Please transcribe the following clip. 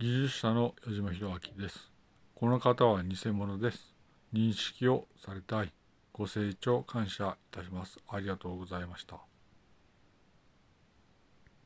技術者の矢島博明です。この方は偽物です。認識をされたい。ご清聴感謝いたします。ありがとうございました。